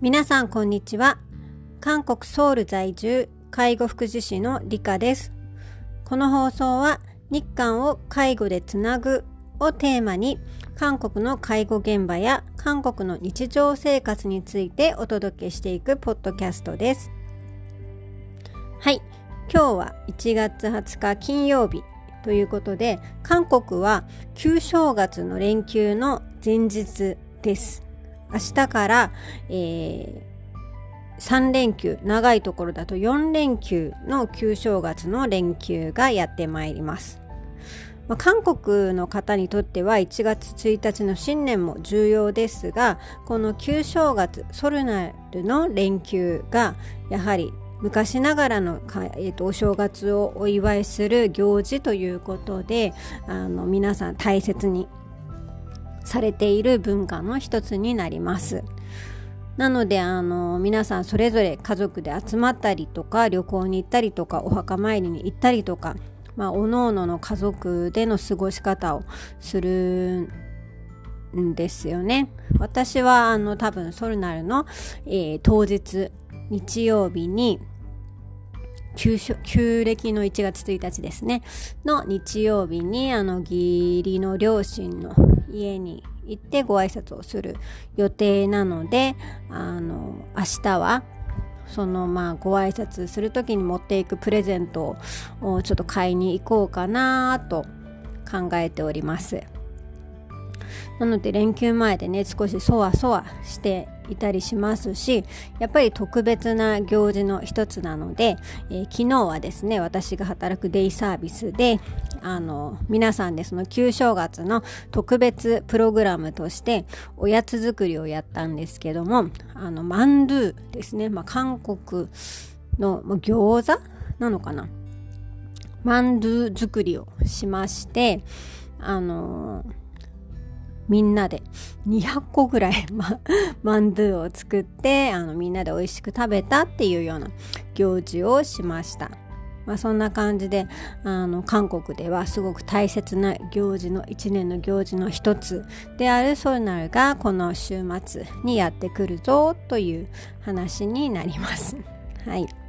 皆さんこんにちは。韓国ソウル在住介護福祉士の理香です。この放送は日韓を介護でつなぐをテーマに韓国の介護現場や韓国の日常生活についてお届けしていくポッドキャストです。はい。今日は1月20日金曜日。ということで韓国は旧正月の連休の前日です。明日から、えー、3連休長いところだと4連休の旧正月の連休がやってまいります、まあ、韓国の方にとっては1月1日の新年も重要ですがこの旧正月ソルナルの連休がやはり昔ながらのえーと、お正月をお祝いする行事ということであの皆さん大切にされている文化の一つになります。なのであの皆さんそれぞれ家族で集まったりとか旅行に行ったりとかお墓参りに行ったりとか、まあ、おのおのの家族での過ごし方をするんですよね。私はあの多分ソルナルの、えー、当日日曜日に旧旧暦の1月1日ですね。の日曜日にあの義理の両親の家に行ってご挨拶をする予定なのであの明日はそのまあご挨拶する時に持っていくプレゼントをちょっと買いに行こうかなと考えております。なので連休前でね少しそわそわしていたりしますしやっぱり特別な行事の一つなので、えー、昨日はですね私が働くデイサービスであの皆さんでその旧正月の特別プログラムとしておやつ作りをやったんですけどもあのマンドゥですね、まあ、韓国の餃子？なのかな？マンドゥ作りをしましてあのーみんなで200個ぐらい、ま、マンドゥを作ってあのみんなで美味しく食べたっていうような行事をしました。まあ、そんな感じであの韓国ではすごく大切な行事の1年の行事の一つであるソルナルがこの週末にやってくるぞという話になります。はい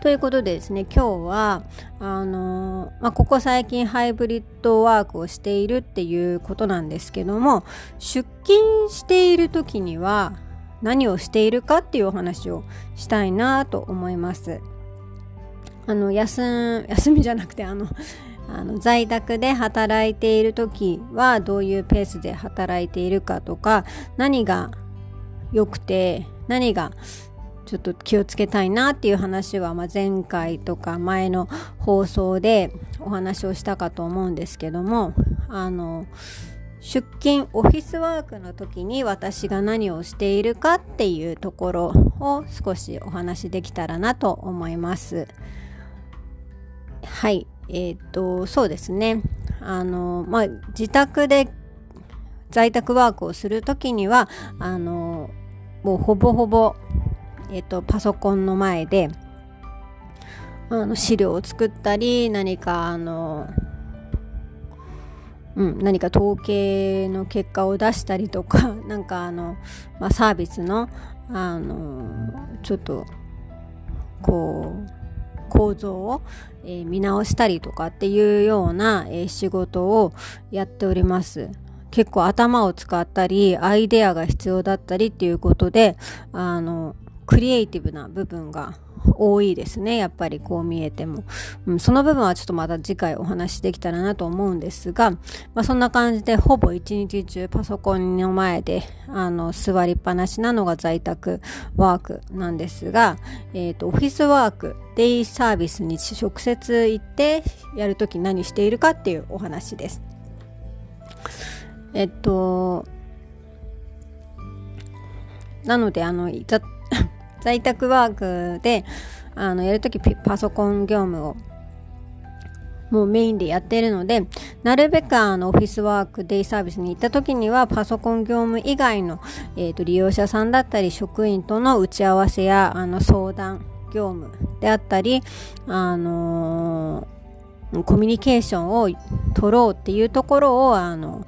ということでですね今日はあのまあ、ここ最近ハイブリッドワークをしているっていうことなんですけども出勤している時には何をしているかっていうお話をしたいなと思います。あの休休みじゃなくてあの あの在宅で働いている時はどういうペースで働いているかとか何が良くて何がちょっと気をつけたいなっていう話は、まあ、前回とか前の放送でお話をしたかと思うんですけどもあの出勤オフィスワークの時に私が何をしているかっていうところを少しお話できたらなと思います。はい、えっ、とそうですね。あのまあ自宅で在宅ワークをする時にはあのもうほぼほぼえっと、パソコンの前であの資料を作ったり何かあの、うん、何か統計の結果を出したりとか なんかあの、まあ、サービスのあのちょっとこう構造を、えー、見直したりとかっていうような、えー、仕事をやっております。結構頭を使ったりアイデアが必要だったりっていうことであのクリエイティブな部分が多いですねやっぱりこう見えても、うん、その部分はちょっとまた次回お話しできたらなと思うんですが、まあ、そんな感じでほぼ一日中パソコンの前であの座りっぱなしなのが在宅ワークなんですが、えーと、オフィスワークデイサービスに直接行ってやるとき何しているかっていうお話です。えっとなのであの在宅ワークであのやるときパソコン業務をもうメインでやっているので、なるべくあのオフィスワーク、デイサービスに行った時にはパソコン業務以外の、えーと、利用者さんだったり職員との打ち合わせやあの相談業務であったり、あのコミュニケーションを取ろうっていうところをあの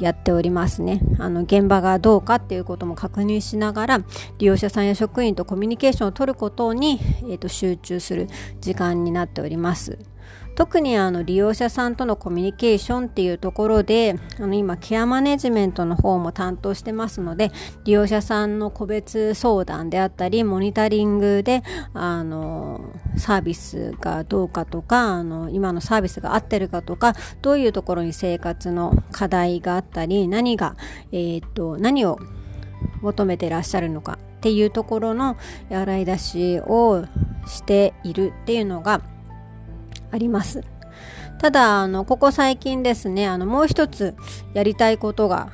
やっておりますねあの現場がどうかっていうことも確認しながら利用者さんや職員とコミュニケーションを取ることに、えーと集中する時間になっております。特にあの利用者さんとのコミュニケーションっていうところであの今ケアマネジメントの方も担当してますので利用者さんの個別相談であったりモニタリングであのサービスがどうかとかあの今のサービスが合ってるかとかどういうところに生活の課題があったり何が、えー、っと何を求めてらっしゃるのかっていうところの洗い出しをしているっていうのがあります。ただ、あの、ここ最近ですね、あの、もう一つやりたいことが、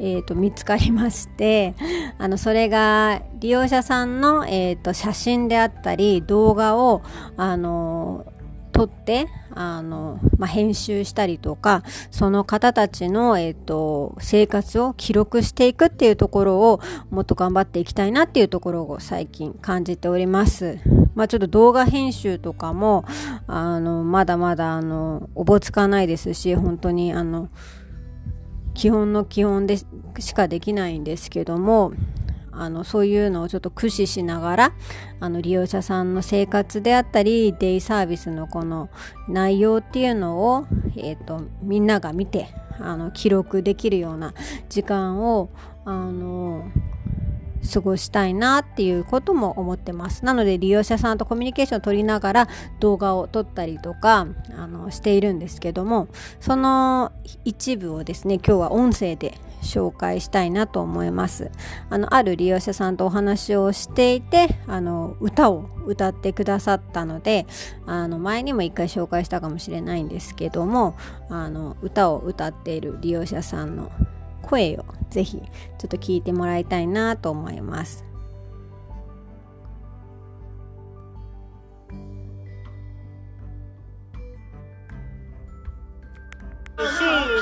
えーと、見つかりましてあのそれが利用者さんの、えーと、写真であったり動画をあの撮ってあの、まあ、編集したりとかその方たちの、えーと生活を記録していくっていうところをもっと頑張っていきたいなっていうところを最近感じております。まあ、ちょっと動画編集とかもあのまだまだあのおぼつかないですし本当にあの基本の基本でしかできないんですけどもあのそういうのをちょっと駆使しながらあの利用者さんの生活であったりデイサービスのこの内容っていうのを、えーとみんなが見てあの記録できるような時間をあの過ごしたいなっていうことも思ってます。なので利用者さんとコミュニケーションを取りながら動画を撮ったりとかあのしているんですけどもその一部をですね今日は音声で紹介したいなと思います。あのある利用者さんとお話をしていてあの歌を歌ってくださったのであの前にも一回紹介したかもしれないんですけどもあの歌を歌っている利用者さんの声をぜひちょっと聞いてもらいたいなと思います。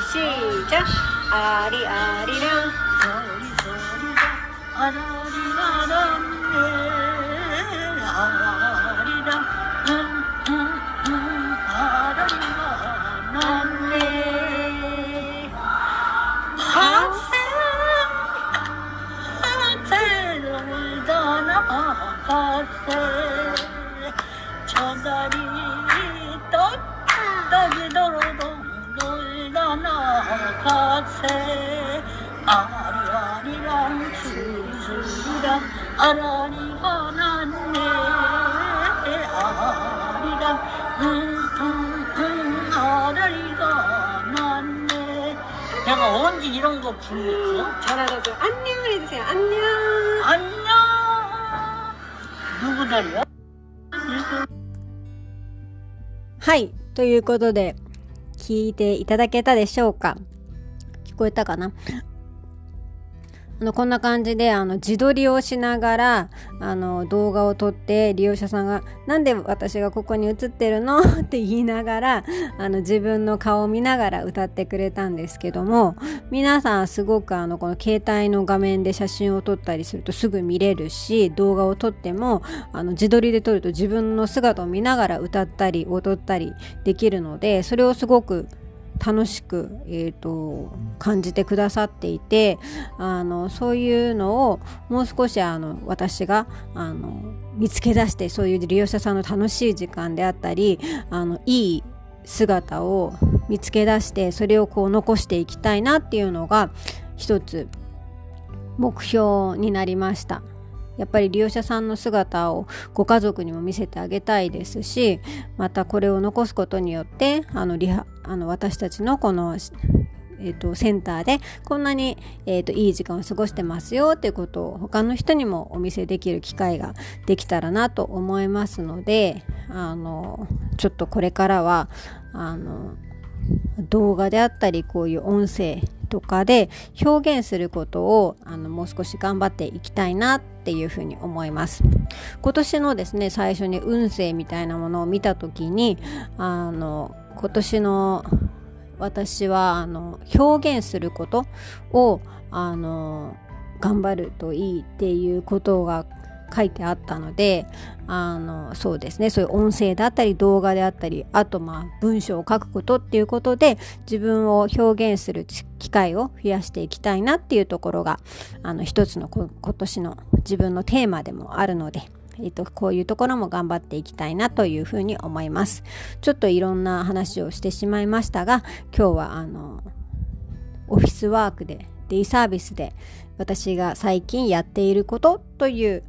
しーちゃんありありらそりそりだあらりらら 놀던 아카세 아리아리랑 수수랑 아라리가 났네 아리랑 응응응 아라리가 났네 내가 언제 이런 거 불렀어? 잘 알아줘 안녕 해주세요 안녕 안녕 はい。ということで、 聞いていただけたでしょうか？聞こえたかな？あのこんな感じであの自撮りをしながらあの動画を撮って利用者さんが「なんで私がここに映ってるの? 」って言いながらあの自分の顔を見ながら歌ってくれたんですけども皆さんすごくあのこの携帯の画面で写真を撮ったりするとすぐ見れるし動画を撮ってもあの自撮りで撮ると自分の姿を見ながら歌ったり踊ったりできるのでそれをすごく楽しく、えーと、感じてくださっていてあのそういうのをもう少しあの私があの見つけ出してそういう利用者さんの楽しい時間であったりあのいい姿を見つけ出してそれをこう残していきたいなっていうのが一つ目標になりました。やっぱり利用者さんの姿をご家族にも見せてあげたいですしまたこれを残すことによってあのリハあの私たちのこのえーと、センターでこんなに、えーと、いい時間を過ごしてますよっていうことを他の人にもお見せできる機会ができたらなと思いますのであのちょっとこれからはあの動画であったりこういう音声とかで表現することをあのもう少し頑張っていきたいなっていうふうに思います。今年のですね最初に運勢みたいなものを見た時にあの今年の私はあの表現することをあの頑張るといいっていうことが書いてあったのであのそうですねそういう音声だったり動画であったりあとまあ文章を書くことっていうことで自分を表現する機会を増やしていきたいなっていうところがあの一つの今年の自分のテーマでもあるのでえっと、こういうところも頑張っていきたいなというふうに思います。ちょっといろんな話をしてしまいましたが、今日はあの、オフィスワークで、デイサービスで私が最近やっていることという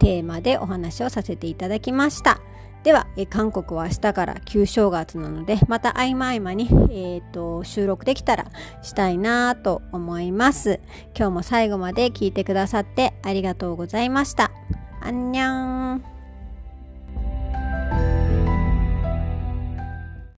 テーマでお話をさせていただきました。では、え韓国は明日から旧正月なので、また合間合間に、えーと、収録できたらしたいなと思います。今日も最後まで聞いてくださってありがとうございました。안 녕.